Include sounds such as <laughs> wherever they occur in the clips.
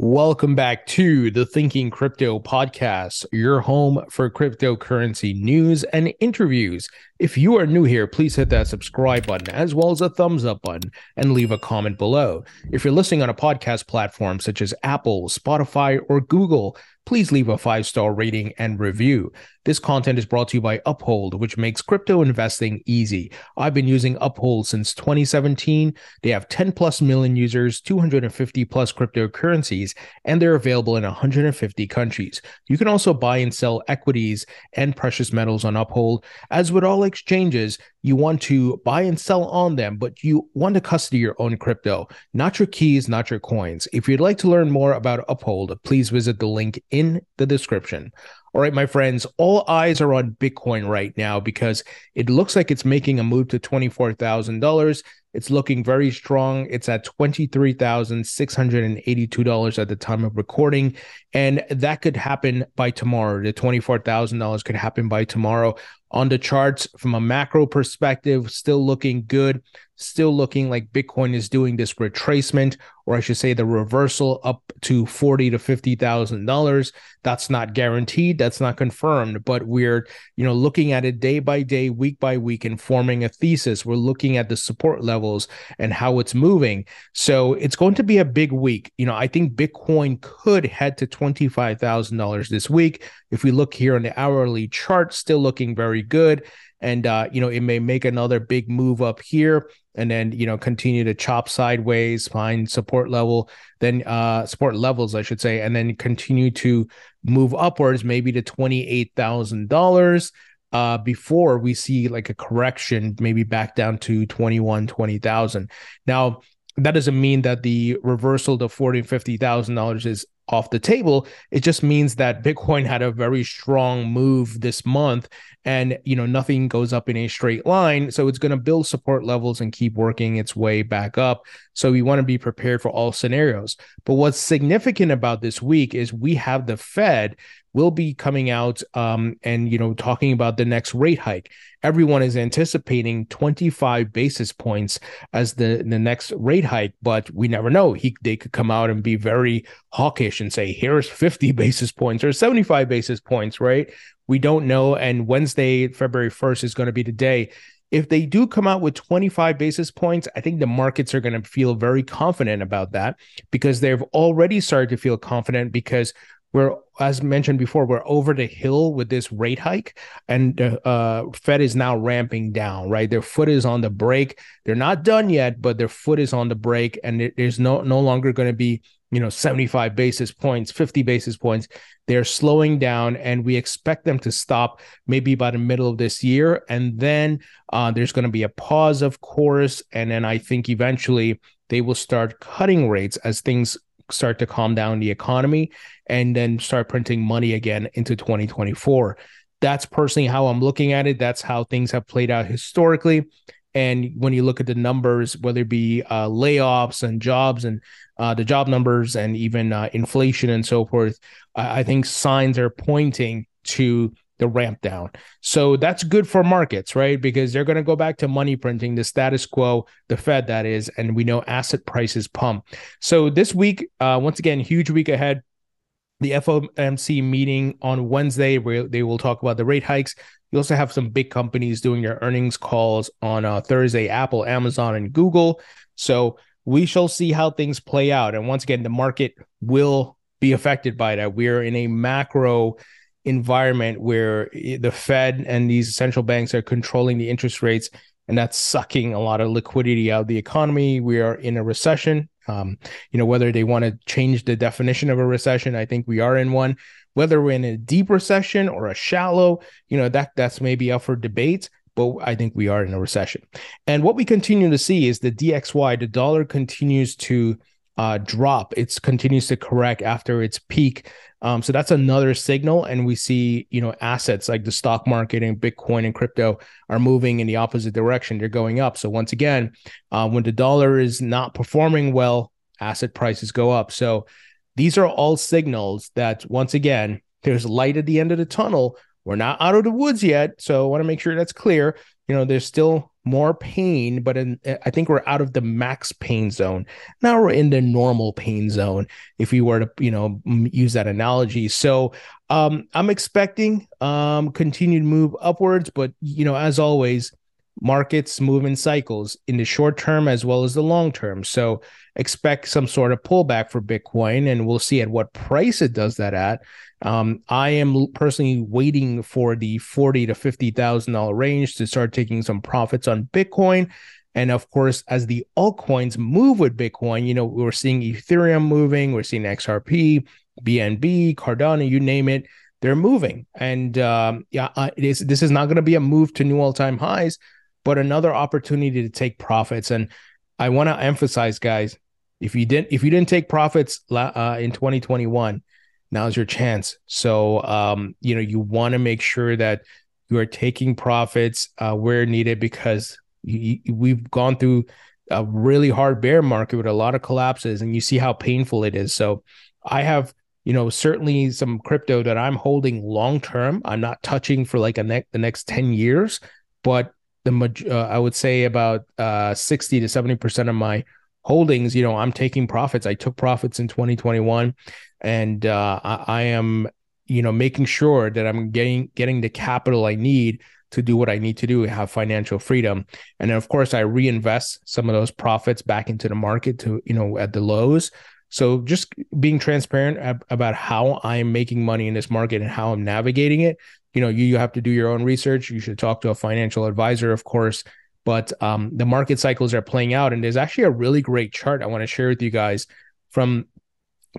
Welcome back to the Thinking Crypto podcast, your home for cryptocurrency news and interviews. If you are new here, please hit that subscribe button as well as a thumbs up button and leave a comment below. If you're listening on a podcast platform such as Apple, Spotify, or Google, please leave a five star rating and review. This content is brought to you by Uphold, which makes crypto investing easy. I've been using Uphold since 2017. They have 10 plus million users, 250 plus cryptocurrencies, and they're available in 150 countries. You can also buy and sell equities and precious metals on Uphold. As with all exchanges, you want to buy and sell on them, but you want to custody your own crypto, not your keys, not your coins. If you'd like to learn more about Uphold, please visit the link in the description. All right, my friends, all eyes are on Bitcoin right now because it looks like it's making a move to $24,000. It's looking very strong. It's at $23,682 at the time of recording. And that could happen by tomorrow. The $24,000 could happen by tomorrow on the charts from a macro perspective, still looking good, still looking like Bitcoin is doing this retracement, or I should say the reversal up to forty to fifty thousand dollars. That's not guaranteed, that's not confirmed, but we're you know looking at it day by day, week by week, and forming a thesis. We're looking at the support levels and how it's moving. So it's going to be a big week. You know, I think Bitcoin could head to twenty five thousand dollars this week. If we look here on the hourly chart, still looking very good and uh, you know it may make another big move up here and then you know continue to chop sideways find support level then uh support levels i should say and then continue to move upwards maybe to $28000 uh before we see like a correction maybe back down to 21 20000 now that doesn't mean that the reversal to forty and fifty thousand dollars is off the table. It just means that Bitcoin had a very strong move this month and you know nothing goes up in a straight line. So it's going to build support levels and keep working its way back up. So we want to be prepared for all scenarios. But what's significant about this week is we have the fed will be coming out um, and you know talking about the next rate hike everyone is anticipating 25 basis points as the the next rate hike but we never know he they could come out and be very hawkish and say here's 50 <laughs> basis points or 75 basis points right we don't know. And Wednesday, February 1st, is going to be the day. If they do come out with 25 basis points, I think the markets are going to feel very confident about that because they've already started to feel confident because we're as mentioned before we're over the hill with this rate hike and the uh, fed is now ramping down right? Their foot is on the brake. They're not done yet but their foot is on the brake and there's no no longer going to be you know 75 basis points 50 basis points. They're slowing down and we expect them to stop maybe by the middle of this year and then uh, there's going to be a pause of course and then i think eventually they will start cutting rates as things start to calm down the economy and then start printing money again into 2024 that's personally how i'm looking at it. That's how things have played out historically. And when you look at the numbers, whether it be uh, layoffs and jobs and uh, the job numbers and even uh, inflation and so forth, I think signs are pointing to the ramp down. So that's good for markets, right? Because they're going to go back to money printing, the status quo, the Fed, that is, and we know asset prices pump. So this week, uh, once again, huge week ahead. the FOMC meeting on Wednesday, where they will talk about the rate hikes. You also have some big companies doing their earnings calls on uh, Thursday Apple, Amazon, and Google. So we shall see how things play out. And once again, the market will be affected by that. We're in a macro environment where the Fed and these central banks are controlling the interest rates, and that's sucking a lot of liquidity out of the economy. We are in a recession. Um, you know, whether they want to change the definition of a recession, I think we are in one whether we're in a deep recession or a shallow, you know, that that's maybe up for debate, but I think we are in a recession. And what we continue to see is the DXY, the dollar continues to uh, drop. It continues to correct after its peak. Um, so that's another signal. And we see, you know, assets like the stock market and Bitcoin and crypto are moving in the opposite direction. They're going up. So once again, uh, when the dollar is not performing well, asset prices go up. So these are all signals that, once again, there's light at the end of the tunnel. We're not out of the woods yet. So I want to make sure that's clear. You know, there's still more pain, but in, I think we're out of the max pain zone. Now we're in the normal pain zone, if we were to, you know, use that analogy. So um, I'm expecting um, continued move upwards, but you know, as always, markets move in cycles in the short term as well as the long term. So expect some sort of pullback for Bitcoin, and we'll see at what price it does that at. Um, I am personally waiting for the forty to fifty thousand dollar range to start taking some profits on Bitcoin. And of course, as the altcoins move with Bitcoin, you know, we're seeing Ethereum moving, we're seeing XRP, BNB, Cardano, you name it, they're moving. And um, yeah, it is, this is not going to be a move to new all time highs, but another opportunity to take profits. And I want to emphasize, guys, if you didn't if you didn't take profits uh, in 2021, now's your chance. So um, you know you want to make sure that you are taking profits uh, where needed because you, we've gone through a really hard bear market with a lot of collapses, and you see how painful it is. So I have you know certainly some crypto that I'm holding long term. I'm not touching for like a ne- the next 10 years, but the uh, I would say about uh, 60 to 70 percent of my holdings. You know, I'm taking profits. I took profits in 2021, and uh, I, I am you know making sure that I'm getting getting the capital I need to do what I need to do, have financial freedom. And then of course I reinvest some of those profits back into the market to, you know, at the lows. So just being transparent ab- about how I'm making money in this market and how I'm navigating it you know you, you have to do your own research you should talk to a financial advisor of course but um, the market cycles are playing out and there's actually a really great chart i want to share with you guys from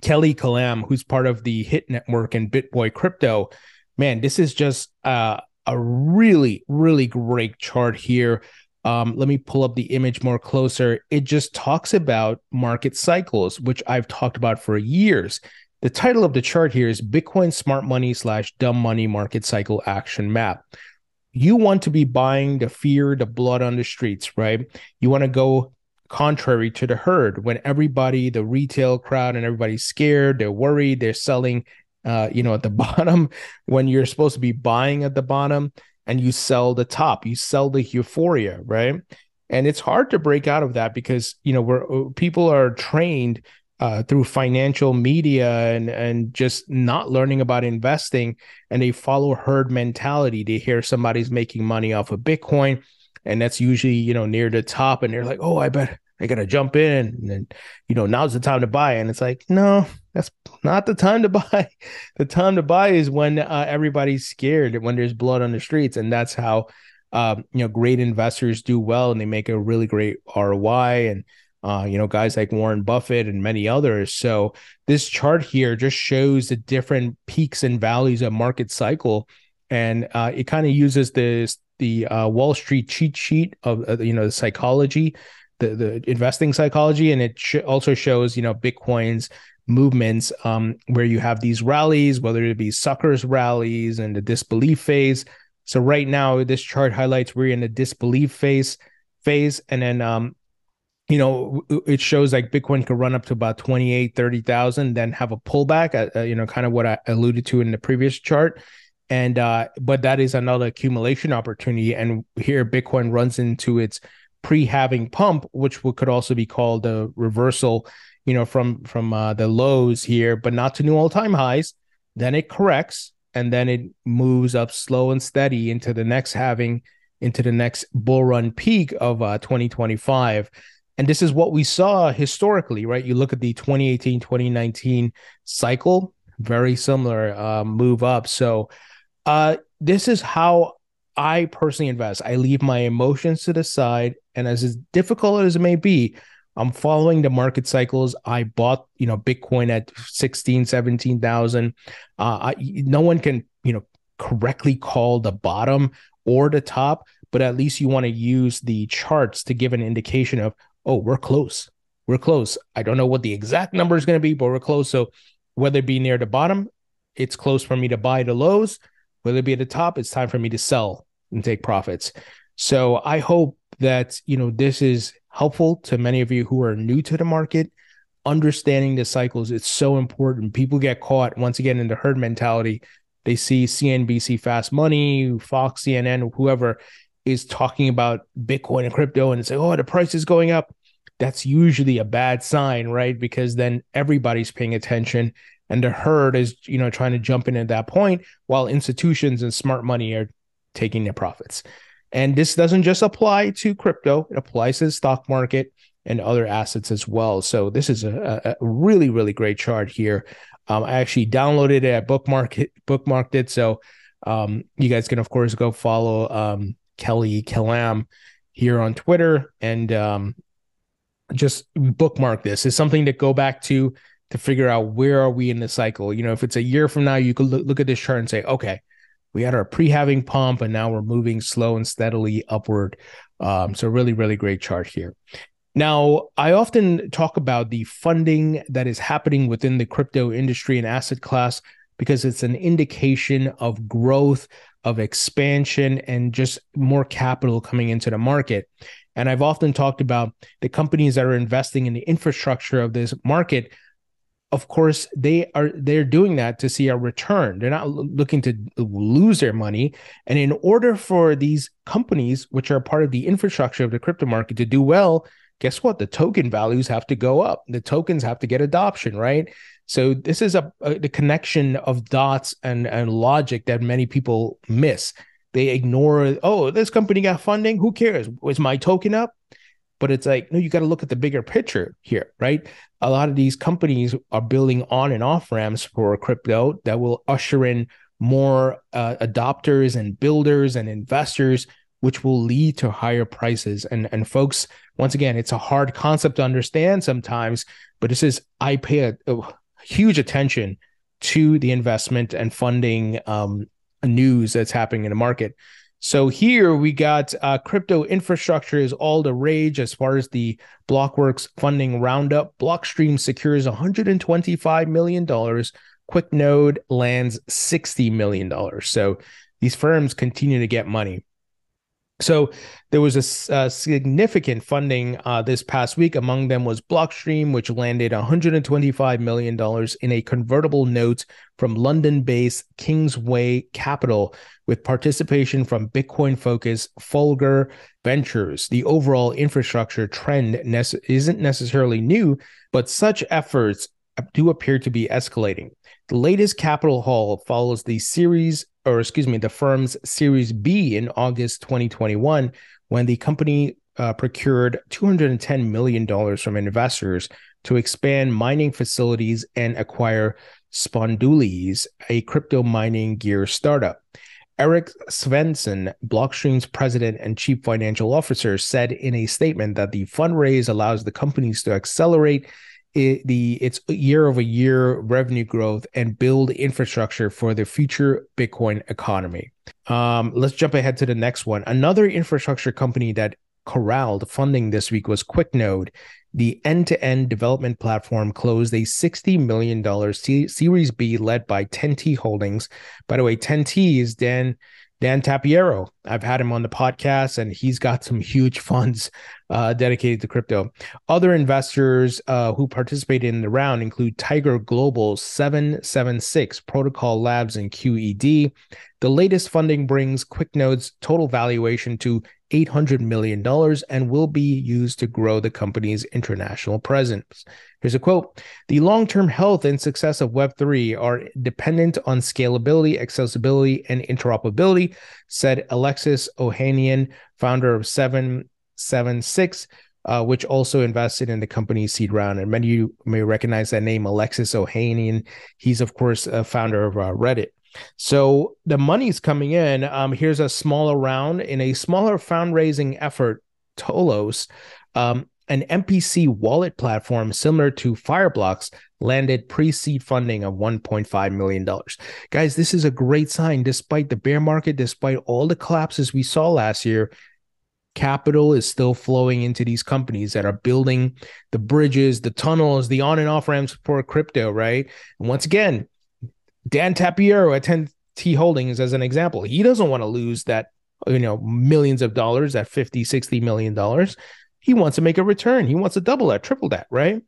Kelly Kellam who's part of the hit network and bitboy crypto man this is just uh, a really really great chart here um, let me pull up the image more closer. It just talks about market cycles, which I've talked about for years. The title of the chart here is Bitcoin Smart Money slash Dumb Money Market Cycle Action Map. You want to be buying the fear, the blood on the streets, right? You want to go contrary to the herd when everybody, the retail crowd, and everybody's scared, they're worried, they're selling, uh, you know, at the <laughs> bottom when you're supposed to be buying at the bottom and you sell the top, you sell the euphoria, right? And it's hard to break out of that because, you know, we're uh, people are trained uh, through financial media and and just not learning about investing and they follow herd mentality. They hear somebody's making money off of bitcoin and that's usually you know near the top and they're like oh i bet i gotta jump in and you know now's the time to buy and it's like no that's not the time to <laughs> buy. The time to buy is when uh, everybody's scared when there's blood on the streets and that's how um, you know great investors do well and they make a really great roi and uh, you know, guys like Warren Buffett and many others. So this chart here just shows the different peaks and valleys of market cycle, and uh, it kind of uses this the uh, Wall Street cheat sheet of uh, you know the psychology, the the investing psychology, and it sh- also shows you know Bitcoin's movements um, where you have these rallies, whether it be suckers rallies and the disbelief phase. So right now, this chart highlights we're in the disbelief phase phase, and then um, you know, it shows like Bitcoin could run up to about 28, 30,000, then have a pullback, uh, uh, you know, kind of what I alluded to in the previous chart. And, uh, but that is another accumulation opportunity. And here Bitcoin runs into its pre halving pump, which could also be called a reversal you know, from from uh, the lows here, but not to new all time highs. Then it corrects, and then it moves up slow and steady into the next halving, into the next bull run peak of uh, 2025. And this is what we saw historically, right? You look at the 2018 2019 cycle, very similar uh, move up. So, uh, this is how I personally invest. I leave my emotions to the side. And as, difficult as it may be, I'm following the market cycles. I bought, you know, Bitcoin at 16, 17,000. Uh, no one can, you know, correctly call the bottom or the top, but at least you want to use the charts to give an indication of, oh, we're close. We're close. I don't know what the exact number is going to be, but we're close. So whether it be near the bottom, it's close for me to buy the lows. Whether it be at the top, it's time for me to sell and take profits. So I hope that you know this is helpful to many of you who are new to the market. Understanding the cycles, it's so important. People get caught once again in the herd mentality. They see CNBC Fast Money, Fox, CNN, whoever is talking about Bitcoin and crypto and say, oh, the price is going up. That's usually a bad sign, right? Because then everybody's paying attention and the herd is, you know, trying to jump in at that point while institutions and smart money are taking their profits. And this doesn't just apply to crypto, it applies to the stock market and other assets as well. So this is a, a really, really great chart here. Um, I actually downloaded it, I bookmark it, bookmarked it. So um, you guys can, of course, go follow um, Kelly Kellam here on Twitter and um, just bookmark this. It's something to go back to to figure out where are we in the cycle. You know, if it's a year from now, you could look, look at this chart and say, okay, we had our pre-halving pump and now we're moving slow and steadily upward. Um, so really, really great chart here. Now, I often talk about the funding that is happening within the crypto industry and asset class because it's an indication of growth, of expansion, and just more capital coming into the market. And I've often talked about the companies that are investing in the infrastructure of this market. Of course they are they're doing that to see a return. They're not looking to lose their money. And in order for these companies which are part of the infrastructure of the crypto market to do well guess what? The token values have to go up. The tokens have to get adoption right? So this is a, a the connection of dots and and logic that many people miss. They ignore oh this company got funding. Who cares? Was my token up? But it's like no you got to look at the bigger picture here right? A lot of these companies are building on and off ramps for crypto that will usher in more uh, adopters and builders and investors which will lead to higher prices and and folks once again it's a hard concept to understand sometimes but this is i pay a, a huge attention to the investment and funding um, news that's happening in the market so here we got uh, crypto infrastructure is all the rage as far as the Blockworks funding roundup. Blockstream secures 125 million dollars. QuickNode lands 60 million dollars. So these firms continue to get money. So there was a, a significant funding uh, this past week. Among them was Blockstream, which landed $125 million in a convertible note from London-based Kingsway Capital, with participation from Bitcoin focus Fulgur Ventures. The overall infrastructure trend ne- isn't necessarily new, but such efforts do appear to be escalating. The latest capital haul follows the series or excuse me, the firm's Series B in August 2021 when the company uh, procured $210 million from investors to expand mining facilities and acquire Spondoolies, a crypto mining gear startup. Eric Svensson, Blockstream's president and chief financial officer, said in a statement that the fundraise allows the companies to accelerate it, the its year over year revenue growth and build infrastructure for the future Bitcoin economy. Um, let's jump ahead to the next one. Another infrastructure company that corralled funding this week was QuickNode. The end-to-end development platform closed a $60 million C- Series B led by 10T Holdings. By the way, 10T is Dan Dan Tapiero. I've had him on the podcast and he's got some huge <laughs> funds uh, dedicated to crypto. Other investors uh, who participated in the round include Tiger Global, 776, Protocol Labs, and QED. The latest funding brings QuickNode's total valuation to $800 million and will be used to grow the company's international presence. Here's a quote The long term health and success of Web3 are dependent on scalability, accessibility, and interoperability, said Alexis Ohanian, founder of 776. Uh, which also invested in the company's seed round. And many of you may recognize that name, Alexis Ohanian. He's, of course, a founder of uh, Reddit. So the money's coming in. Um, here's a smaller round in a smaller fundraising effort. Tholos, um, an MPC wallet platform similar to Fireblocks, landed pre-seed funding of 1.5 million dollars. Guys, this is a great sign. Despite the bear market, despite all the collapses we saw last year, capital is still flowing into these companies that are building the bridges, the tunnels, the on and off ramps for crypto, right? And once again, Dan Tapiero at 10T Holdings, as an example, he doesn't want to lose that, you know, millions of dollars, that 50, 60 million dollars. He wants to make a return. He wants to double that, triple that, right?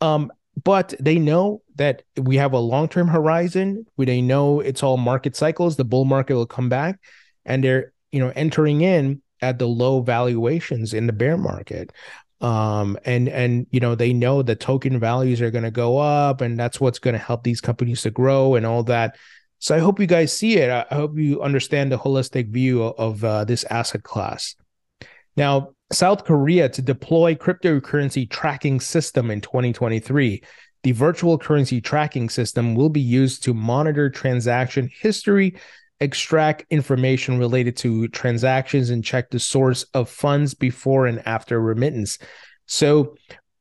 Um, but they know that we have a long-term horizon. Where they know it's all market cycles. The bull market will come back, and they're you know entering in at the low valuations in the bear market um and and you know they know the token values are going to go up and that's what's going to help these companies to grow and all that so i hope you guys see it i hope you understand the holistic view of uh, this asset class now south korea to deploy cryptocurrency tracking system in 2023 the virtual currency tracking system will be used to monitor transaction history extract information related to transactions and check the source of funds before and after remittance. So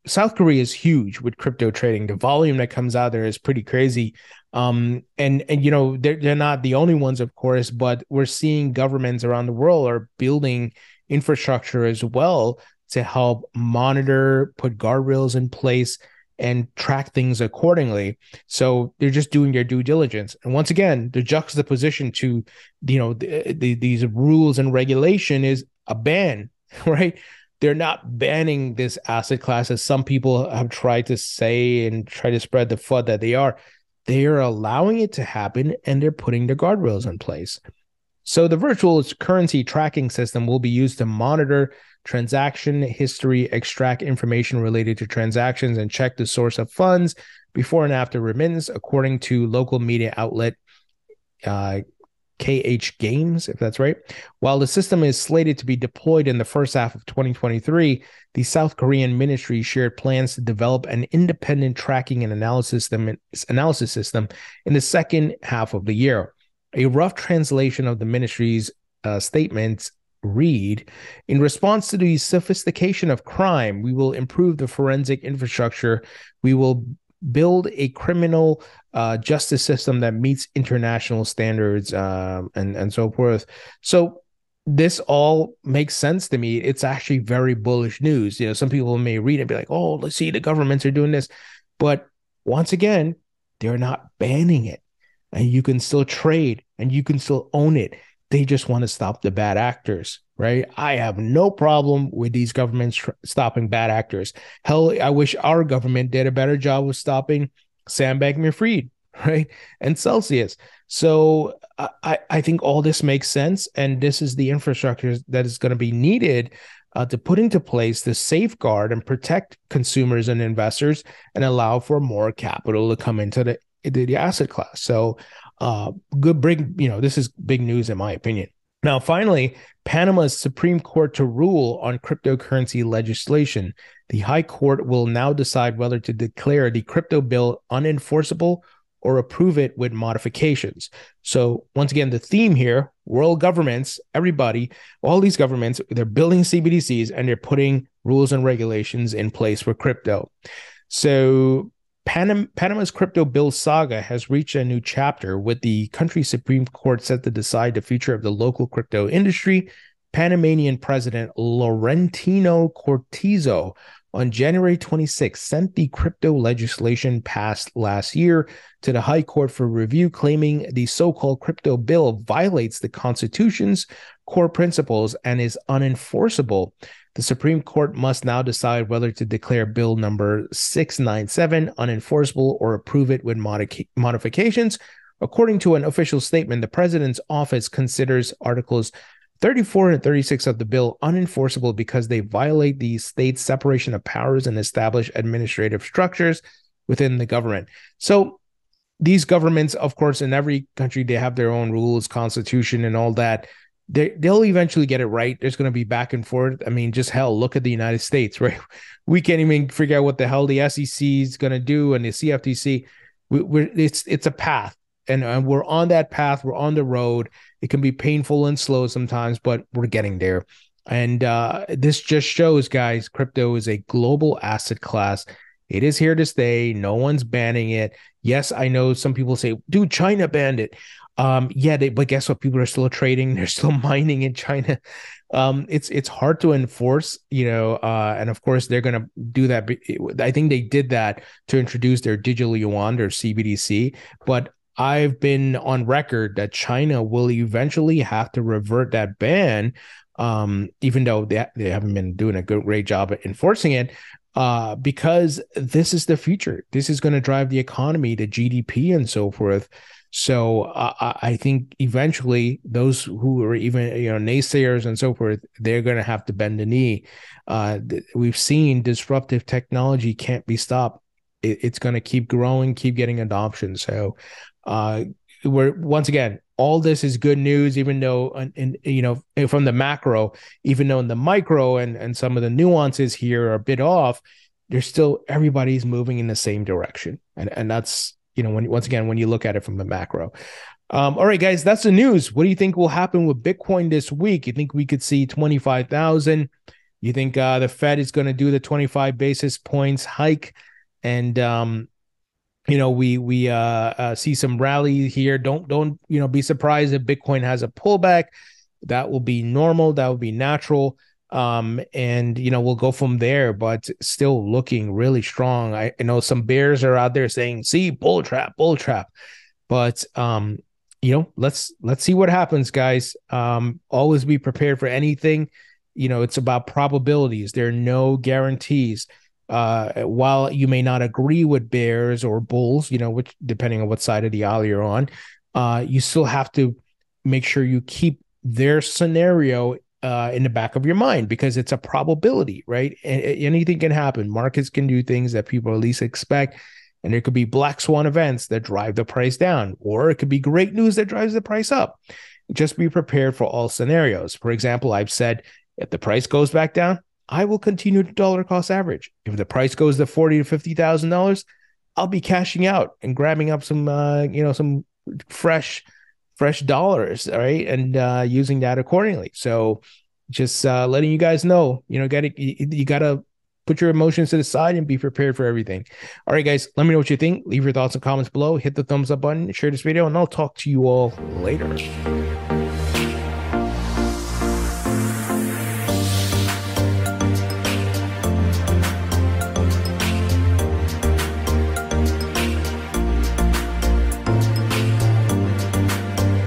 South Korea is huge with crypto trading. The volume that comes out there is pretty crazy. Um, and and you know they're they're not the only ones, of course, but we're seeing governments around the world are building infrastructure as well to help monitor, put guardrails in place, and track things accordingly. So they're just doing their due diligence. And once again, the juxtaposition to you know the, the, these rules and regulation is a ban, <laughs> right? They're not banning this asset class as some people have tried to say and try to spread the FUD that they are. They are allowing it to happen and they're putting the guardrails in place. So the virtual currency tracking system will be used to monitor transaction history, extract information related to transactions, and check the source of funds before and after remittance, according to local media outlet uh, KH Games, if that's right. While the system is slated to be deployed in the first half of 2023, the South Korean ministry shared plans to develop an independent tracking and analysis system, analysis system in the second half of the year. A rough translation of the ministry's uh, statements read In response to the sophistication of crime, we will improve the forensic infrastructure. We will build a criminal uh, justice system that meets international standards um, and, and so forth. So, this all makes sense to me. It's actually very bullish news. You know, some people may read it and be like, oh, let's see, the governments are doing this. But once again, they're not banning it. And you can still trade and you can still own it they just want to stop the bad actors, right? I have no problem with these governments tr- stopping bad actors. Hell, I wish our government did a better job of stopping Sam Bankman-Fried, <laughs> right? And Celsius. So I, I think all this makes sense. And this is the infrastructure that is going to be needed uh, to put into place to safeguard and protect consumers and investors and allow for more capital to come into the, the asset class. So uh, good big, you know, this is big news in my opinion. Now, finally, Panama's Supreme Court to rule on cryptocurrency legislation. The High Court will now decide whether to declare the crypto bill unenforceable or approve it with modifications. So, once again, the theme here world governments, everybody, all these governments, they're building CBDCs and they're putting rules and regulations in place for crypto. So, Panam- Panama's crypto bill saga has reached a new chapter with the country's Supreme Court set to decide the future of the local crypto industry. Panamanian President Laurentino Cortizo on January 26 sent the crypto legislation passed last year to the High Court for review, claiming the so called crypto bill violates the Constitution's core principles and is unenforceable. The Supreme Court must now decide whether to declare Bill number 697 unenforceable or approve it with modi- modifications. According to an official statement, the president's office considers Articles 34 and 36 of the bill unenforceable because they violate the state's separation of powers and establish administrative structures within the government. So, these governments, of course, in every country, they have their own rules, constitution, and all that they they'll eventually get it right. There's going to be back and forth. I mean, just hell, look at the United States, <laughs> right? We can't even figure out what the hell the SEC is going to do and the CFTC. We, we're it's it's a path, and, and we're on that path. We're on the road. It can be painful and slow sometimes, but we're getting there. And uh, this just shows, guys, crypto is a global asset class. It is here to stay. No one's banning it. Yes, I know some people say, dude, China banned it. Um, yeah, they, but guess what? People are still trading. <laughs> They're still mining in China. Um, it's it's hard to enforce, you know. Uh, and of course, they're gonna do that. I think they did that to introduce their digital yuan, their CBDC. But I've been on record that China will eventually have to revert that ban, um, even though they, they haven't been doing a good, great job at enforcing it uh, because this is the future. This is going to drive the economy, the GDP, and so forth. So uh, I think eventually those who are even you know naysayers and so forth, they're going to have to bend the knee. Uh, we've seen disruptive technology can't be stopped. It, it's going to keep growing, keep getting adoption. So uh, we're once again all this is good news even though in, in, you know from the macro even though in the micro and and some of the nuances here are a bit off there's still everybody's moving in the same direction and and that's you know, when once again, when you look at it from the macro. Um, all right, guys, that's the news. What do you think will happen with Bitcoin this week? You think we could see 25,000? You think uh, the Fed is going to do the 25 basis points hike? And, um, you know, we we uh, uh, see some rally here. Don't don't you know be surprised if Bitcoin has a pullback. That will be normal. That will be natural um and you know we'll go from there but still looking really strong. I, I, know some bears are out there saying see bull trap bull trap. But um you know let's let's see what happens guys. Um always be prepared for anything. You know it's about probabilities. There are no guarantees. Uh while you may not agree with bears or bulls you know which depending on what side of the aisle you're on uh you still have to make sure you keep their scenario uh, in the back of your mind because it's a probability, right? anything can happen. Markets can do things that people at least expect. And there could be black swan events that drive the price down, or it could be great news that drives the price up. Just be prepared for all scenarios. For example, I've said if the price goes back down, I will continue to dollar cost average. If the price goes to forty to fifty thousand dollars, I'll be cashing out and grabbing up some, uh, you know, some fresh fresh dollars, right? And uh, using that accordingly. So just uh, letting you guys know, you know, got to you, you got to put your emotions to the side and be prepared for everything. All right, guys, let me know what you think. Leave your thoughts and comments below. Hit the thumbs up button, share this video, and I'll talk to you all later.